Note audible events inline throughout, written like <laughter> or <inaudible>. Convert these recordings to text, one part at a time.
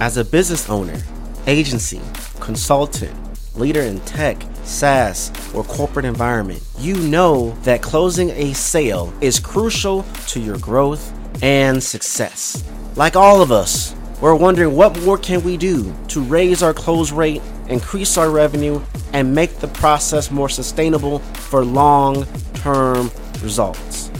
As a business owner, agency, consultant, leader in tech, SaaS, or corporate environment, you know that closing a sale is crucial to your growth and success. Like all of us, we're wondering what more can we do to raise our close rate, increase our revenue, and make the process more sustainable for long-term results.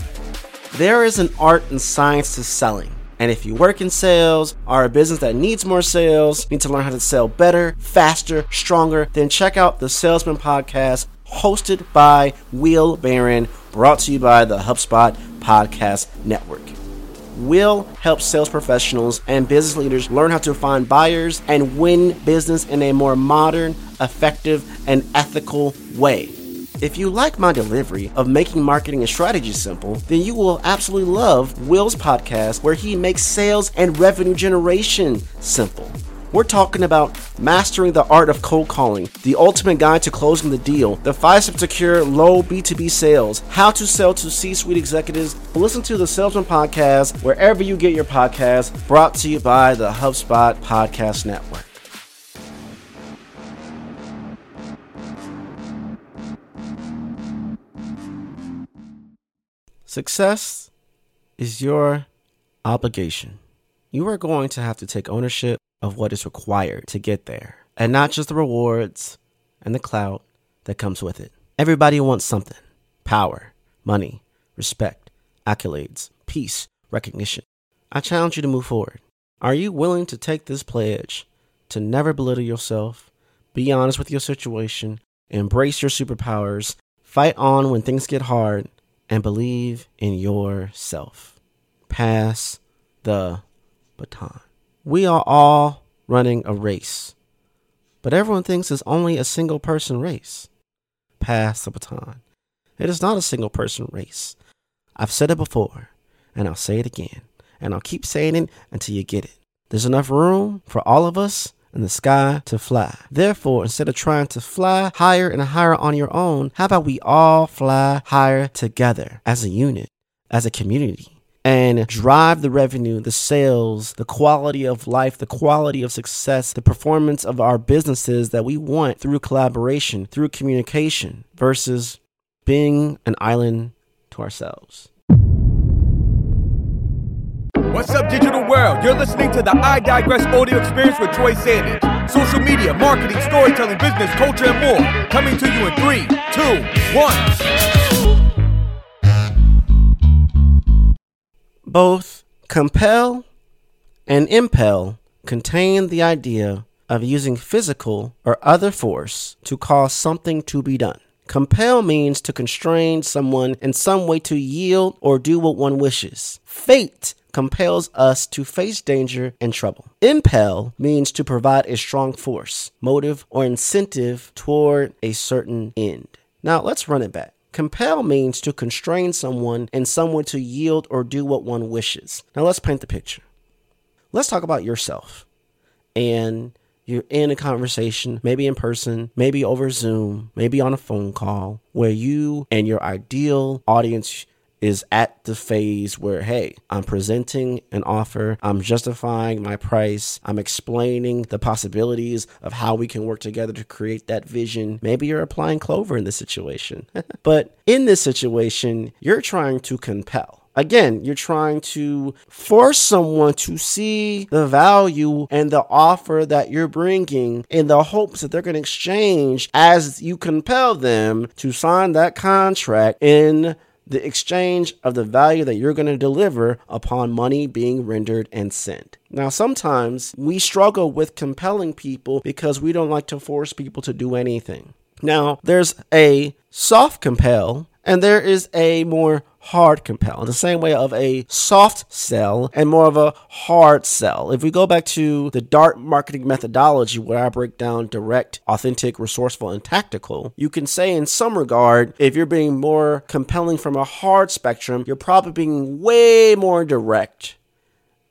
There is an art and science to selling and if you work in sales, are a business that needs more sales, need to learn how to sell better, faster, stronger, then check out the Salesman Podcast hosted by Will Barron, brought to you by the HubSpot Podcast Network. Will help sales professionals and business leaders learn how to find buyers and win business in a more modern, effective, and ethical way. If you like my delivery of making marketing and strategy simple, then you will absolutely love Will's podcast where he makes sales and revenue generation simple. We're talking about mastering the art of cold calling, the ultimate guide to closing the deal, the five steps to secure low B2B sales, how to sell to C suite executives. Listen to the Salesman Podcast wherever you get your podcast, brought to you by the HubSpot Podcast Network. Success is your obligation. You are going to have to take ownership of what is required to get there, and not just the rewards and the clout that comes with it. Everybody wants something power, money, respect, accolades, peace, recognition. I challenge you to move forward. Are you willing to take this pledge to never belittle yourself, be honest with your situation, embrace your superpowers, fight on when things get hard, and believe in yourself. Pass the baton. We are all running a race, but everyone thinks it's only a single person race. Pass the baton. It is not a single person race. I've said it before, and I'll say it again, and I'll keep saying it until you get it. There's enough room for all of us in the sky to fly. Therefore, instead of trying to fly higher and higher on your own, how about we all fly higher together as a unit, as a community? and drive the revenue, the sales, the quality of life, the quality of success, the performance of our businesses that we want through collaboration, through communication, versus being an island to ourselves. What's up, digital world? You're listening to the iDigress audio experience with Troy Sandidge. Social media, marketing, storytelling, business, culture, and more. Coming to you in three, two, one. Both compel and impel contain the idea of using physical or other force to cause something to be done. Compel means to constrain someone in some way to yield or do what one wishes. Fate compels us to face danger and trouble. Impel means to provide a strong force, motive, or incentive toward a certain end. Now let's run it back. Compel means to constrain someone and someone to yield or do what one wishes. Now let's paint the picture. Let's talk about yourself. And you're in a conversation, maybe in person, maybe over Zoom, maybe on a phone call, where you and your ideal audience is at the phase where, hey, I'm presenting an offer, I'm justifying my price, I'm explaining the possibilities of how we can work together to create that vision. Maybe you're applying Clover in this situation. <laughs> but in this situation, you're trying to compel. Again, you're trying to force someone to see the value and the offer that you're bringing in the hopes that they're going to exchange as you compel them to sign that contract in the exchange of the value that you're going to deliver upon money being rendered and sent. Now, sometimes we struggle with compelling people because we don't like to force people to do anything. Now, there's a soft compel and there is a more hard compel in the same way of a soft sell and more of a hard sell. If we go back to the DART marketing methodology where I break down direct, authentic, resourceful, and tactical, you can say in some regard, if you're being more compelling from a hard spectrum, you're probably being way more direct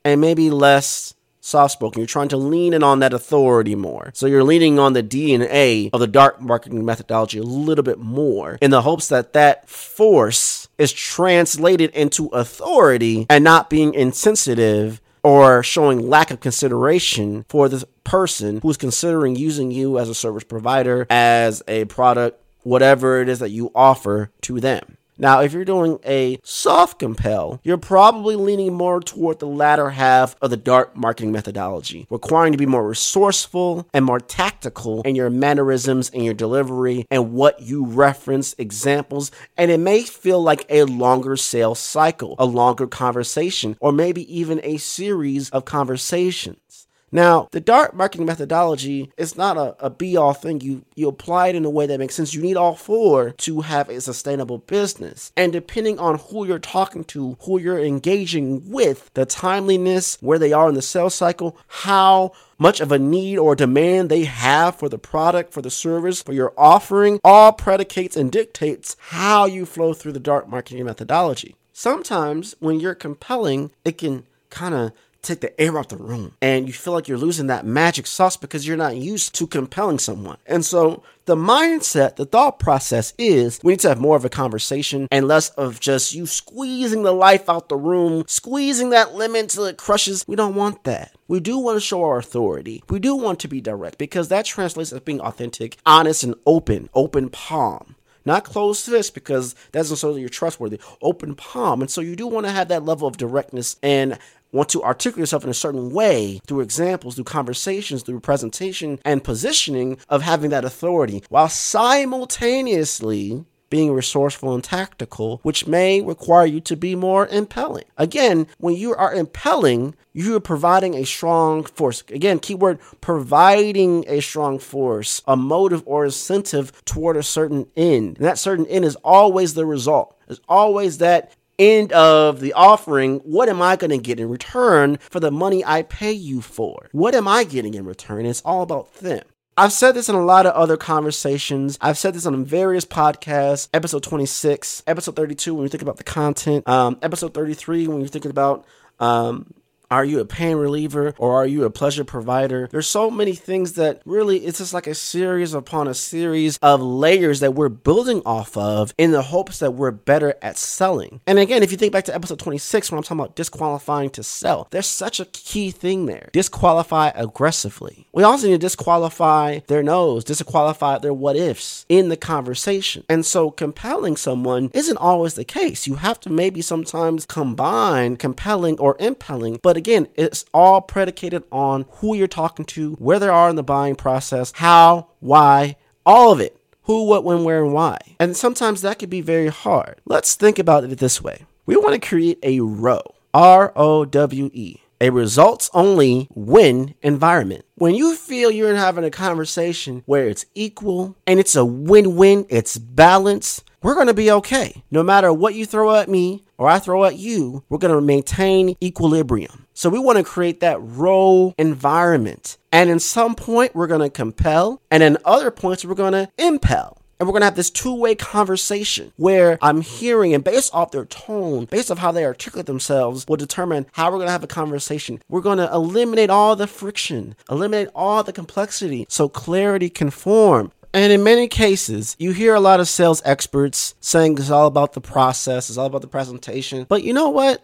and maybe less soft spoken. You're trying to lean in on that authority more. So you're leaning on the DNA of the DART marketing methodology a little bit more in the hopes that that force is translated into authority and not being insensitive or showing lack of consideration for the person who's considering using you as a service provider, as a product, whatever it is that you offer to them. Now, if you're doing a soft compel, you're probably leaning more toward the latter half of the DART marketing methodology, requiring to be more resourceful and more tactical in your mannerisms and your delivery and what you reference examples. And it may feel like a longer sales cycle, a longer conversation, or maybe even a series of conversations. Now, the DART marketing methodology is not a, a be all thing. You you apply it in a way that makes sense. You need all four to have a sustainable business. And depending on who you're talking to, who you're engaging with, the timeliness, where they are in the sales cycle, how much of a need or demand they have for the product, for the service, for your offering, all predicates and dictates how you flow through the DART marketing methodology. Sometimes when you're compelling, it can kind of take the air out the room and you feel like you're losing that magic sauce because you're not used to compelling someone. And so the mindset, the thought process is we need to have more of a conversation and less of just you squeezing the life out the room, squeezing that lemon till it crushes. We don't want that. We do want to show our authority. We do want to be direct because that translates as being authentic, honest, and open, open palm not closed fist because that doesn't show that you're trustworthy. Open palm, and so you do want to have that level of directness and want to articulate yourself in a certain way through examples, through conversations, through presentation and positioning of having that authority while simultaneously being resourceful and tactical, which may require you to be more impelling. Again, when you are impelling, you are providing a strong force. Again, keyword providing a strong force, a motive or incentive toward a certain end. And that certain end is always the result. It's always that end of the offering, what am I going to get in return for the money I pay you for? What am I getting in return? It's all about them. I've said this in a lot of other conversations. I've said this on various podcasts. Episode 26, episode 32, when you think about the content, um, episode 33, when you're thinking about um, are you a pain reliever or are you a pleasure provider? There's so many things that really it's just like a series upon a series of layers that we're building off of in the hopes that we're better at selling. And again, if you think back to episode 26 when I'm talking about disqualifying to sell, there's such a key thing there. Disqualify aggressively. We also need to disqualify their no's, disqualify their what ifs in the conversation. And so compelling someone isn't always the case. You have to maybe sometimes combine compelling or impelling, but again, it's all predicated on who you're talking to, where they are in the buying process, how, why, all of it. Who, what, when, where, and why. And sometimes that can be very hard. Let's think about it this way. We want to create a ROWE. R O W E a results only win environment. When you feel you're having a conversation where it's equal and it's a win win, it's balanced, we're to be okay. No matter what you throw at me or I throw at you, we're going to maintain equilibrium. So we want to create that ROWE environment. And in some point, we're going to compel, and in other points, we're going to impel. And we're going to have this two way conversation where I'm hearing, and based off their tone, based off how they articulate themselves, will determine how we're going to have a conversation. We're going to eliminate all the friction, eliminate all the complexity so clarity can form. And in many cases, you hear a lot of sales experts saying it's all about the process, it's all about the presentation. But you know what?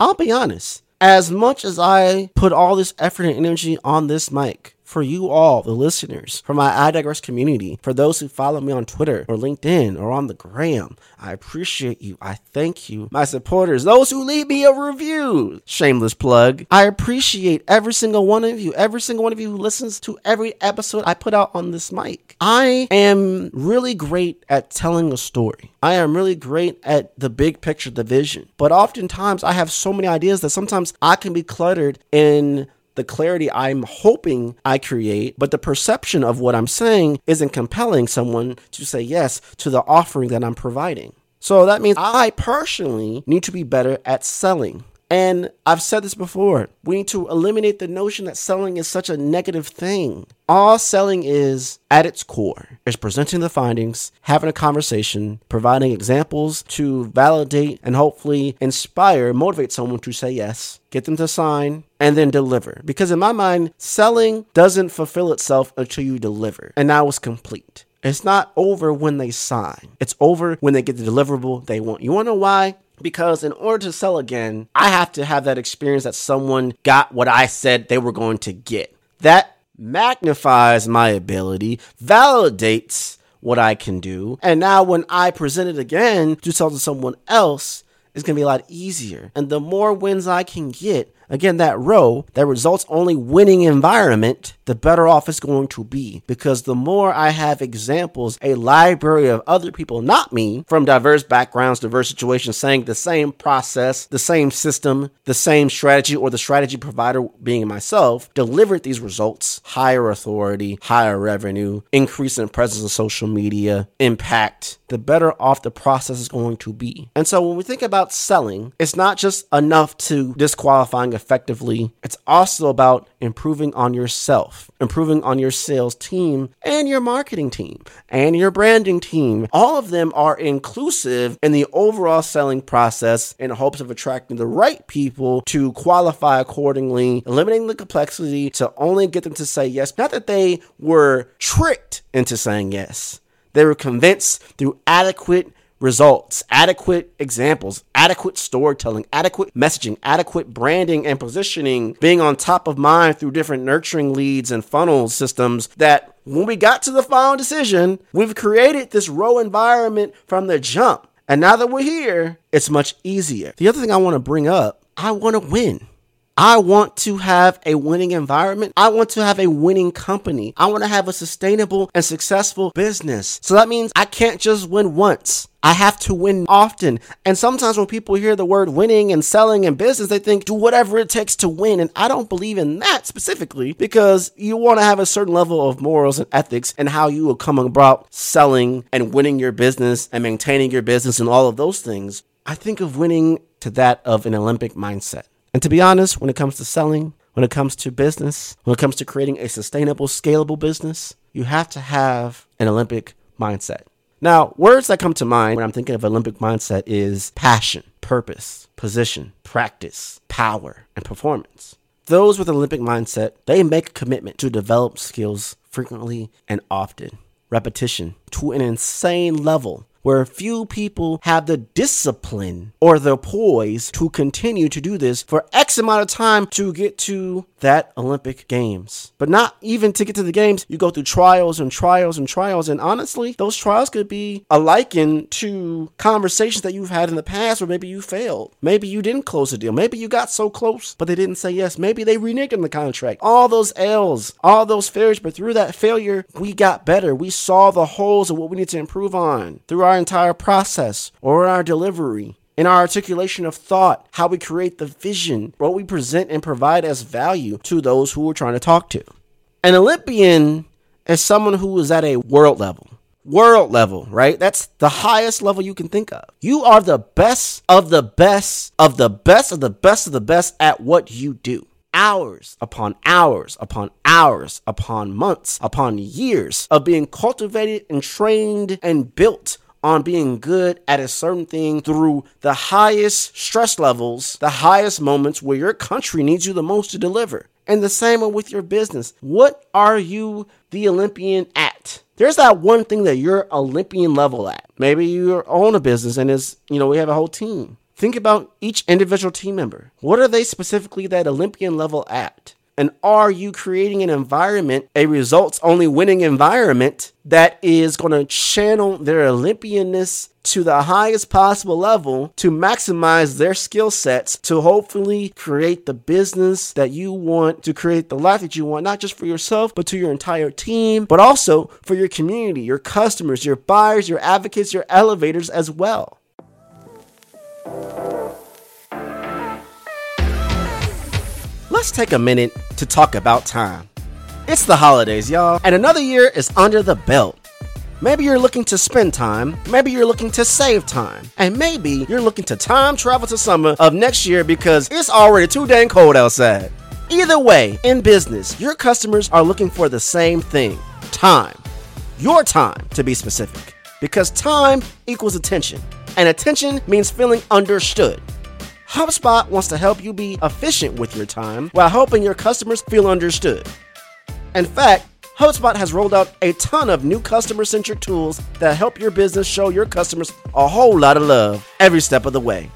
I'll be honest. As much as I put all this effort and energy on this mic, for you all, the listeners, for my iDigress community, for those who follow me on Twitter or LinkedIn or on the gram. I appreciate you. I thank you. My supporters, those who leave me a review. Shameless plug. I appreciate every single one of you, every single one of you who listens to every episode I put out on this mic. I am really great at telling a story. I am really great at the big picture, the vision. But oftentimes I have so many ideas that sometimes I can be cluttered in the clarity I'm hoping I create, but the perception of what I'm saying isn't compelling someone to say yes to the offering that I'm providing. So that means I personally need to be better at selling. And I've said this before we need to eliminate the notion that selling is such a negative thing. All selling is, at its core, is presenting the findings, having a conversation, providing examples to validate and hopefully inspire, motivate someone to say yes, get them to sign, and then deliver. Because in my mind, selling doesn't fulfill itself until you deliver. And now it's complete. It's not over when they sign. It's over when they get the deliverable they want. You want to know why? Because in order to sell again, I have to have that experience that someone got what I said they were going to get. That magnifies my ability, validates what I can do. And now when I present it again to sell to someone else, it's going to be a lot easier. And the more wins I can get, again, that ROWE that results only winning environment, the better off it's going to be. Because the more I have examples, a library of other people, not me, from diverse backgrounds, diverse situations, saying the same process, the same system, the same strategy, or the strategy provider being myself, delivered these results higher authority, higher revenue, increase in presence of social media, impact, the better off the process is going to be. And so when we think about selling, it's not just enough to disqualifying effectively, it's also about improving on yourself, improving on your sales team and your marketing team and your branding team. All of them are inclusive in the overall selling process in hopes of attracting the right people to qualify accordingly, eliminating the complexity to only get them to say yes. Not that they were tricked into saying yes. They were convinced through adequate results, adequate examples, adequate storytelling, adequate messaging, adequate branding and positioning, being on top of mind through different nurturing leads and funnel systems that when we got to the final decision, we've created this ROWE environment from the jump. And now that we're here, it's much easier. The other thing I want to bring up, I want to win. I want to have a winning environment. I want to have a winning company. I want to have a sustainable and successful business. So that means I can't just win once. I have to win often. And sometimes when people hear the word winning and selling and business, they think do whatever it takes to win. And I don't believe in that specifically because you want to have a certain level of morals and ethics and how you will come about selling and winning your business and maintaining your business and all of those things. I think of winning to that of an Olympic mindset. And to be honest, when it comes to selling, when it comes to business, when it comes to creating a sustainable, scalable business, you have to have an Olympic mindset. Now, words that come to mind when I'm thinking of Olympic mindset is passion, purpose, position, practice, power, and performance. Those with Olympic mindset, they make a commitment to develop skills frequently and often. Repetition to an insane level where few people have the discipline or the poise to continue to do this for X amount of time to get to that Olympic Games. But not even to get to the Games, you go through trials and trials and trials. And honestly, those trials could be a liken to conversations that you've had in the past where maybe you failed. Maybe you didn't close a deal. Maybe you got so close, but they didn't say yes. Maybe they reneged on the contract. All those L's, all those failures, but through that failure, we got better. We saw the holes of what we need to improve on through our entire process or our delivery in our articulation of thought, how we create the vision, what we present and provide as value to those who we're trying to talk to. An Olympian is someone who is at a world level. World level, right? That's the highest level you can think of. You are the best of the best of the best of the best of the best at what you do. Hours upon hours upon hours upon months upon years of being cultivated and trained and built on being good at a certain thing through the highest stress levels, the highest moments where your country needs you the most to deliver. And the same with your business. What are you the Olympian at? There's that one thing that you're Olympian level at. Maybe you own a business and is, you know, we have a whole team. Think about each individual team member. What are they specifically that Olympian level at? And are you creating an environment, a results only winning environment that is going to channel their Olympianness to the highest possible level to maximize their skill sets to hopefully create the business that you want, to create the life that you want, not just for yourself, but to your entire team, but also for your community, your customers, your buyers, your advocates, your elevators as well. Let's take a minute to talk about time. It's the holidays, y'all, and another year is under the belt. Maybe you're looking to spend time, maybe you're looking to save time, and maybe you're looking to time travel to summer of next year because it's already too dang cold outside. Either way, in business, your customers are looking for the same thing time. Your time, to be specific. Because time equals attention, and attention means feeling understood. HubSpot wants to help you be efficient with your time while helping your customers feel understood. In fact, HubSpot has rolled out a ton of new customer centric tools that help your business show your customers a whole lot of love every step of the way.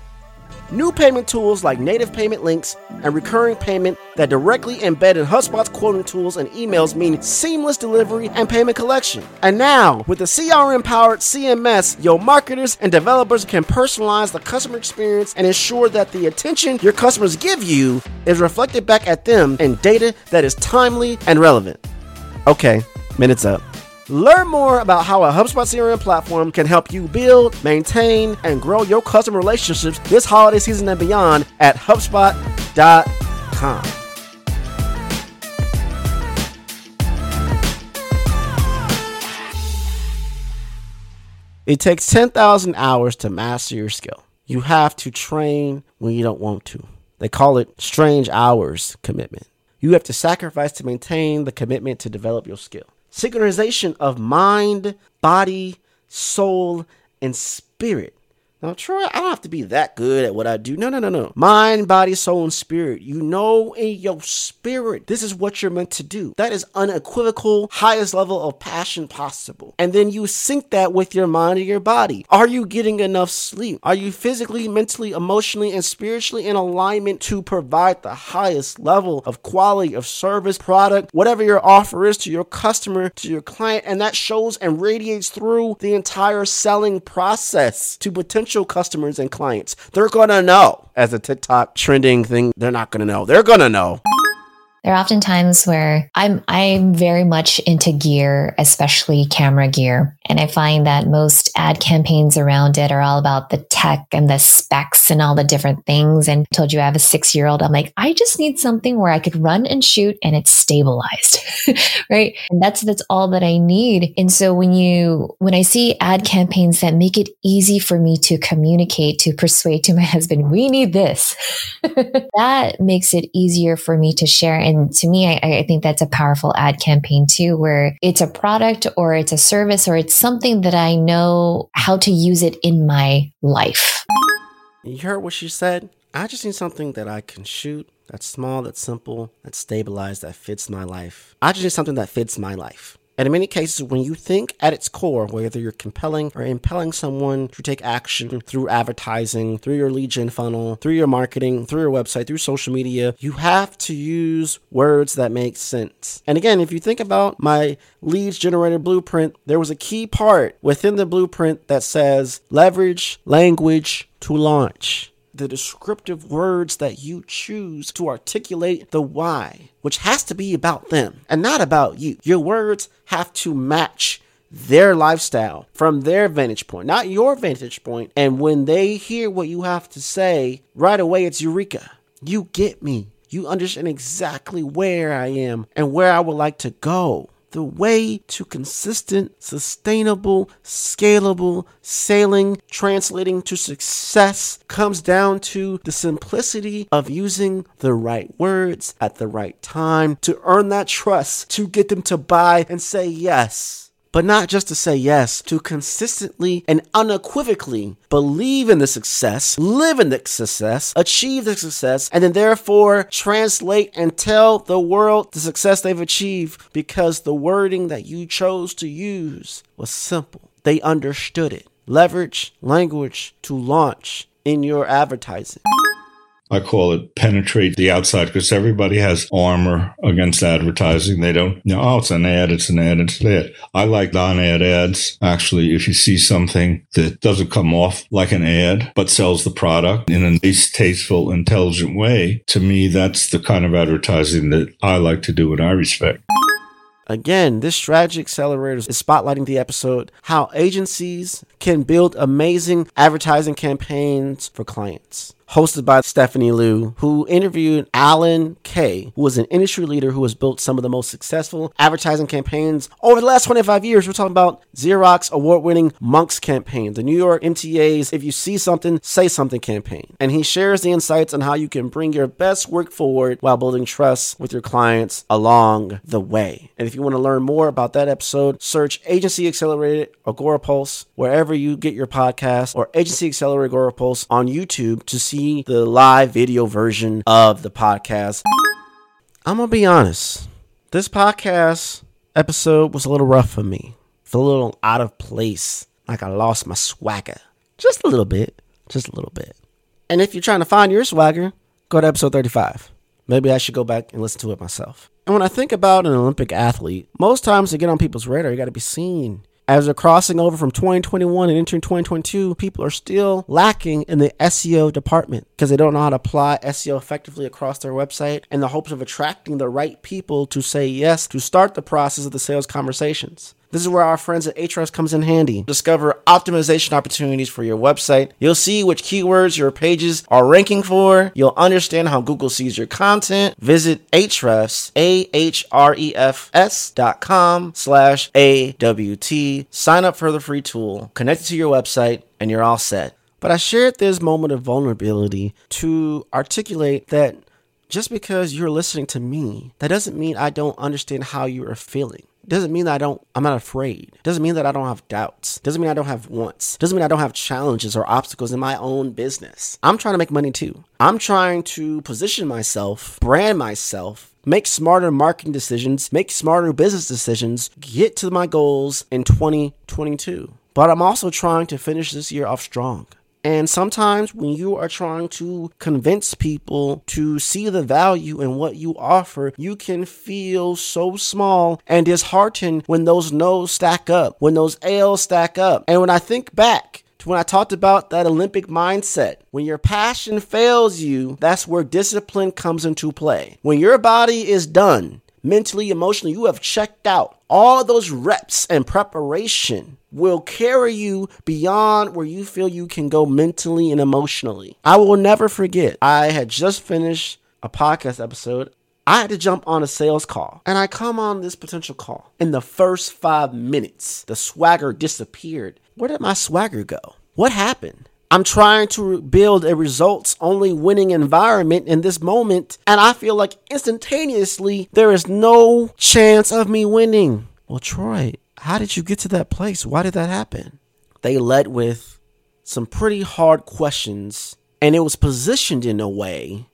New payment tools like native payment links and recurring payment that directly embed in HubSpot's quoting tools and emails mean seamless delivery and payment collection. And now, with the CRM powered CMS, your marketers and developers can personalize the customer experience and ensure that the attention your customers give you is reflected back at them in data that is timely and relevant. Okay, minutes up. Learn more about how a HubSpot CRM platform can help you build, maintain, and grow your customer relationships this holiday season and beyond at HubSpot.com. It takes 10,000 hours to master your skill. You have to train when you don't want to. They call it strange hours commitment. You have to sacrifice to maintain the commitment to develop your skill. Synchronization of mind, body, soul, and spirit now, Troy, I don't have to be that good at what I do. No, no, no, no. Mind, body, soul, and spirit. You know in your spirit, this is what you're meant to do. That is unequivocal, highest level of passion possible. And then you sync that with your mind and your body. Are you getting enough sleep? Are you physically, mentally, emotionally, and spiritually in alignment to provide the highest level of quality of service, product, whatever your offer is to your customer, to your client? And that shows and radiates through the entire selling process to potential potential customers and clients. They're going to know as a TikTok trending thing. They're not going to know. They're going to know. There are often times where I'm I'm very much into gear, especially camera gear. And I find that most ad campaigns around it are all about the tech and the specs and all the different things. And told you I have a six year old. I'm like, I just need something where I could run and shoot and it's stabilized. <laughs> right. And that's that's all that I need. And so when you when I see ad campaigns that make it easy for me to communicate, to persuade to my <laughs> husband, we need this, <laughs> that makes it easier for me to share. And and to me, I, I think that's a powerful ad campaign too, where it's a product or it's a service or it's something that I know how to use it in my life. You heard what she said? I just need something that I can shoot, that's small, that's simple, that's stabilized, that fits my life. I just need something that fits my life. And in many cases, when you think at its core, whether you're compelling or impelling someone to take action through advertising, through your lead gen funnel, through your marketing, through your website, through social media, you have to use words that make sense. And again, if you think about my leads generator blueprint, there was a key part within the blueprint that says leverage language to launch the descriptive words that you choose to articulate the why, which has to be about them and not about you. Your words have to match their lifestyle from their vantage point, not your vantage point. And when they hear what you have to say, right away it's eureka. You get me. You understand exactly where I am and where I would like to go. The way to consistent, sustainable, scalable sailing, translating to success, comes down to the simplicity of using the right words at the right time to earn that trust, to get them to buy and say yes but not just to say yes, to consistently and unequivocally believe in the success, live in the success, achieve the success, and then therefore translate and tell the world the success they've achieved because the wording that you chose to use was simple. They understood it. Leverage language to launch in your advertising. I call it penetrate the outside because everybody has armor against advertising. They don't, you know, oh, it's an ad, it's an ad, it's an ad. I like non ad ads. Actually, if you see something that doesn't come off like an ad, but sells the product in a nice, tasteful, intelligent way, to me, that's the kind of advertising that I like to do and I respect. Again, this strategy accelerator is spotlighting the episode how agencies can build amazing advertising campaigns for clients hosted by Stephanie Liu, who interviewed Allen Kay, who was an industry leader who has built some of the most successful advertising campaigns over the last 25 years. We're talking about Xerox award winning Monks campaign, the New York MTA's If You See Something, Say Something campaign. And he shares the insights on how you can bring your best work forward while building trust with your clients along the way. And if you want to learn more about that episode, search Agency Accelerated Agorapulse wherever you get your podcast or Agency Accelerated Agorapulse on YouTube to see the live video version of the podcast. I'm going to be honest. This podcast episode was a little rough for me. Feel a little out of place. Like I lost my swagger. Just a little bit. Just a little bit. And if you're trying to find your swagger, go to episode 35. Maybe I should go back and listen to it myself. And when I think about an Olympic athlete, most times to get on people's radar, you got to be seen. As they're crossing over from 2021 and entering 2022, people are still lacking in the SEO department because they don't know how to apply SEO effectively across their website in the hopes of attracting the right people to say yes to start the process of the sales conversations. This is where our friends at Ahrefs comes in handy. Discover optimization opportunities for your website. You'll see which keywords your pages are ranking for. You'll understand how Google sees your content. Visit Ahrefs, A-H-R-E-F-S dot com slash A-W-T. Sign up for the free tool. Connect it to your website and you're all set. But I shared this moment of vulnerability to articulate that just because you're listening to me, that doesn't mean I don't understand how you are feeling. Doesn't mean that I don't, I'm not afraid. Doesn't mean that I don't have doubts. Doesn't mean I don't have wants. Doesn't mean I don't have challenges or obstacles in my own business. I'm trying to make money too. I'm trying to position myself, brand myself, make smarter marketing decisions, make smarter business decisions, get to my goals in 2022. But I'm also trying to finish this year off strong. And sometimes when you are trying to convince people to see the value in what you offer, you can feel so small and disheartened when those no's stack up, when those L's stack up. And when I think back, to when I talked about that Olympic mindset. When your passion fails you, that's where discipline comes into play. When your body is done, mentally, emotionally, you have checked out. All those reps and preparation will carry you beyond where you feel you can go mentally and emotionally. I will never forget, I had just finished a podcast episode. I had to jump on a sales call and I come on this potential call. In the first five minutes, the swagger disappeared. Where did my swagger go? What happened? I'm trying to build a results only winning environment in this moment, and I feel like instantaneously there is no chance of me winning. Well, Troy, how did you get to that place? Why did that happen? They led with some pretty hard questions, and it was positioned in a way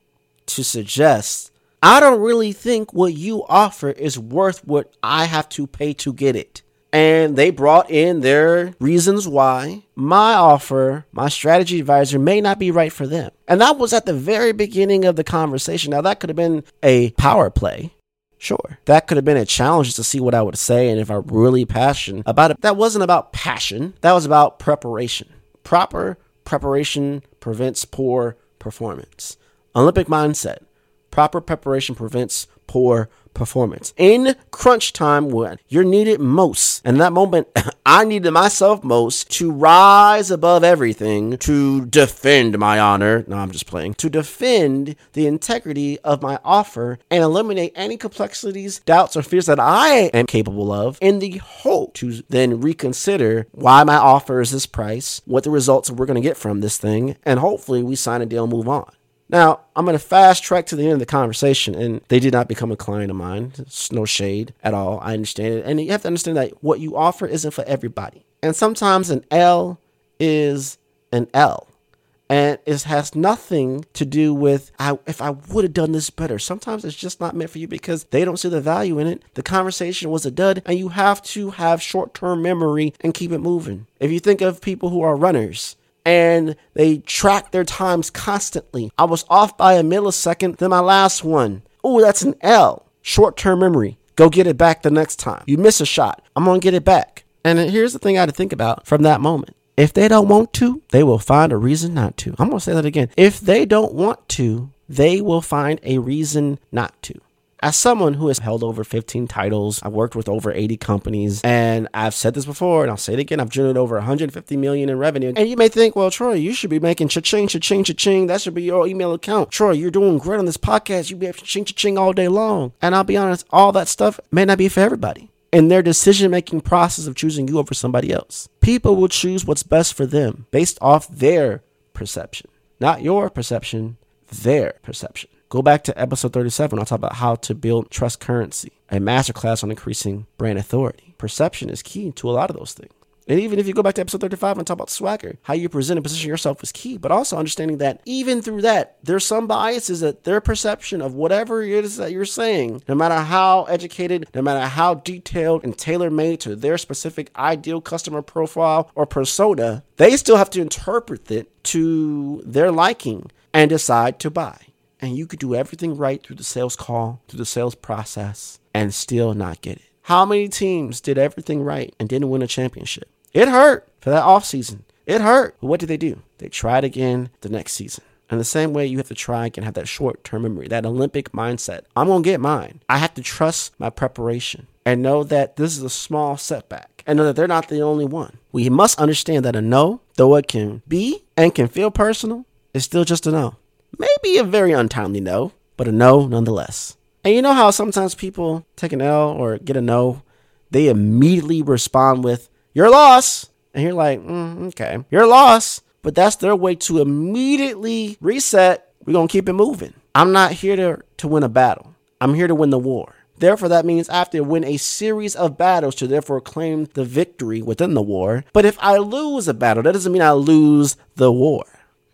to suggest I don't really think what you offer is worth what I have to pay to get it and they brought in their reasons why my offer, my strategy advisor may not be right for them. And that was at the very beginning of the conversation. Now, that could have been a power play. Sure. That could have been a challenge to see what I would say and if I'm really passionate about it. That wasn't about passion, that was about preparation. Proper preparation prevents poor performance. Olympic mindset. Proper preparation prevents poor performance. In crunch time, when you're needed most, and that moment, <coughs> I needed myself most to rise above everything, to defend my honor. No, I'm just playing. To defend the integrity of my offer and eliminate any complexities, doubts, or fears that I am capable of in the hope to then reconsider why my offer is this price, what the results we're going to get from this thing, and hopefully we sign a deal and move on. Now, I'm going to fast track to the end of the conversation, and they did not become a client of mine. It's no shade at all. I understand it. And you have to understand that what you offer isn't for everybody. And sometimes an L is an L. And it has nothing to do with I, if I would have done this better. Sometimes it's just not meant for you because they don't see the value in it. The conversation was a dud, and you have to have short term memory and keep it moving. If you think of people who are runners, and they track their times constantly. I was off by a millisecond than my last one. Oh, that's an L. Short term memory. Go get it back the next time. You miss a shot. I'm going to get it back. And here's the thing I had to think about from that moment. If they don't want to, they will find a reason not to. I'm going to say that again. If they don't want to, they will find a reason not to. As someone who has held over 15 titles, I've worked with over 80 companies, and I've said this before, and I'll say it again. I've generated over 150 million in revenue. And you may think, well, Troy, you should be making cha-ching, cha-ching, cha-ching. That should be your email account. Troy, you're doing great on this podcast. You be cha-ching, cha-ching all day long. And I'll be honest, all that stuff may not be for everybody in their decision making process of choosing you over somebody else. People will choose what's best for them based off their perception, not your perception, their perception. Go back to episode 37. I'll talk about how to build trust currency, a masterclass on increasing brand authority. Perception is key to a lot of those things. And even if you go back to episode 35 and talk about swagger, how you present and position yourself is key, but also understanding that even through that, there's some biases that their perception of whatever it is that you're saying, no matter how educated, no matter how detailed and tailor made to their specific ideal customer profile or persona, they still have to interpret it to their liking and decide to buy. And you could do everything right through the sales call, through the sales process, and still not get it. How many teams did everything right and didn't win a championship? It hurt for that offseason. It hurt. But what did they do? They tried again the next season. In the same way, you have to try and have that short term memory, that Olympic mindset. I'm going to get mine. I have to trust my preparation and know that this is a small setback and know that they're not the only one. We must understand that a no, though it can be and can feel personal, is still just a no. Maybe a very untimely no, but a no nonetheless. And you know how sometimes people take an L or get a no, they immediately respond with, Your loss. And you're like, mm, Okay, your loss. But that's their way to immediately reset. We're going to keep it moving. I'm not here to, to win a battle, I'm here to win the war. Therefore, that means I have to win a series of battles to therefore claim the victory within the war. But if I lose a battle, that doesn't mean I lose the war.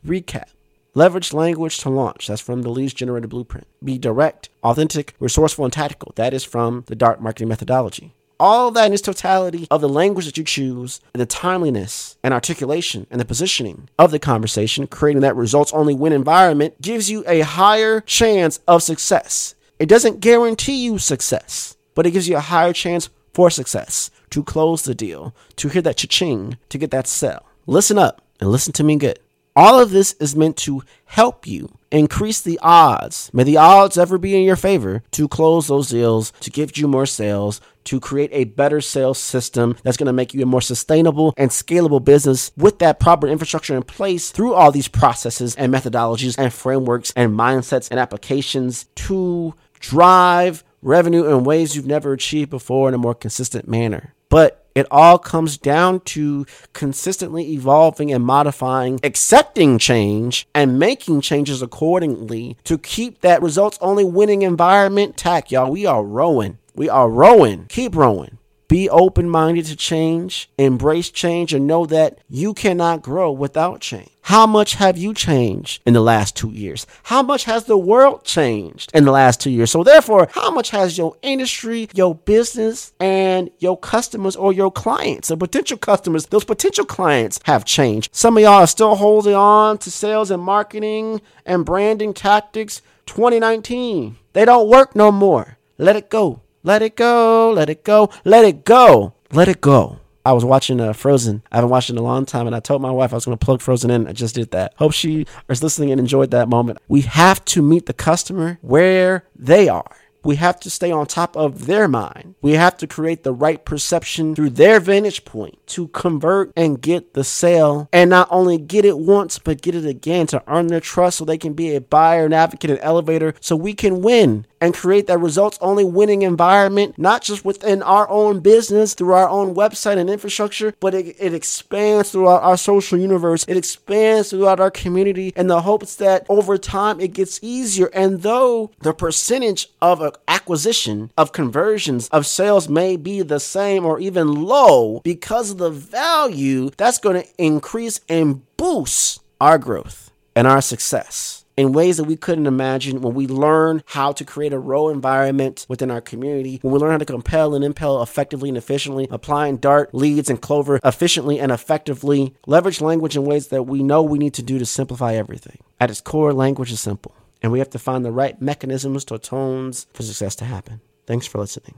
Recap. Leverage language to launch. That's from the Leads generated Blueprint. Be direct, authentic, resourceful, and tactical. That is from the Dart Marketing Methodology. All that in its totality of the language that you choose, the timeliness and articulation and the positioning of the conversation, creating that results only win environment gives you a higher chance of success. It doesn't guarantee you success, but it gives you a higher chance for success to close the deal, to hear that cha-ching, to get that sell. Listen up and listen to me good. All of this is meant to help you increase the odds. May the odds ever be in your favor to close those deals, to give you more sales, to create a better sales system that's going to make you a more sustainable and scalable business with that proper infrastructure in place through all these processes and methodologies and frameworks and mindsets and applications to drive revenue in ways you've never achieved before in a more consistent manner. But it all comes down to consistently evolving and modifying, accepting change, and making changes accordingly to keep that results only winning environment tack, y'all. We are rowing. We are rowing. Keep rowing. Be open minded to change, embrace change, and know that you cannot grow without change. How much have you changed in the last two years? How much has the world changed in the last two years? So, therefore, how much has your industry, your business, and your customers or your clients, or potential customers, those potential clients have changed? Some of y'all are still holding on to sales and marketing and branding tactics 2019. They don't work no more. Let it go. Let it go. Let it go. Let it go. Let it go. I was watching uh, Frozen. I haven't watched it in a long time, and I told my wife I was going to plug Frozen in. I just did that. Hope she is listening and enjoyed that moment. We have to meet the customer where they are. We have to stay on top of their mind. We have to create the right perception through their vantage point to convert and get the sale and not only get it once, but get it again to earn their trust so they can be a buyer, an advocate, an elevator so we can win and create that results only winning environment, not just within our own business through our own website and infrastructure, but it, it expands throughout our social universe. It expands throughout our community in the hopes that over time it gets easier. And though the percentage of acquisition, of conversions, of sales may be the same or even low because of the value, that's going to increase and boost our growth and our success in ways that we couldn't imagine when we learn how to create a ROWE environment within our community, when we learn how to compel and impel effectively and efficiently, applying Dart, leads, and Clover efficiently and effectively, leverage language in ways that we know we need to do to simplify everything. At its core, language is simple, and we have to find the right mechanisms or tones for success to happen. Thanks for listening.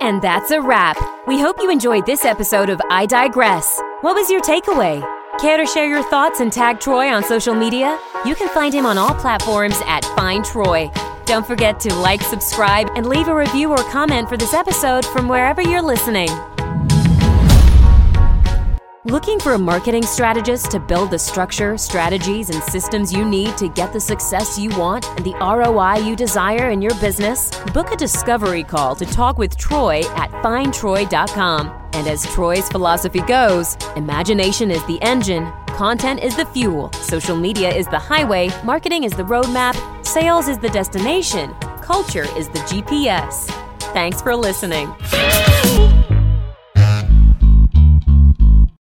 And that's a wrap. We hope you enjoyed this episode of iDigress. What was your takeaway? Care to share your thoughts and tag Troy on social media? You can find him on all platforms at Find Troy. Don't forget to like, subscribe, and leave a review or comment for this episode from wherever you're listening. Looking for a marketing strategist to build the structure, strategies, and systems you need to get the success you want and the ROI you desire in your business? Book a discovery call to talk with Troy at findtroy.com. And as Troy's philosophy goes, imagination is the engine, content is the fuel, social media is the highway, marketing is the roadmap, sales is the destination, culture is the GPS. Thanks for listening.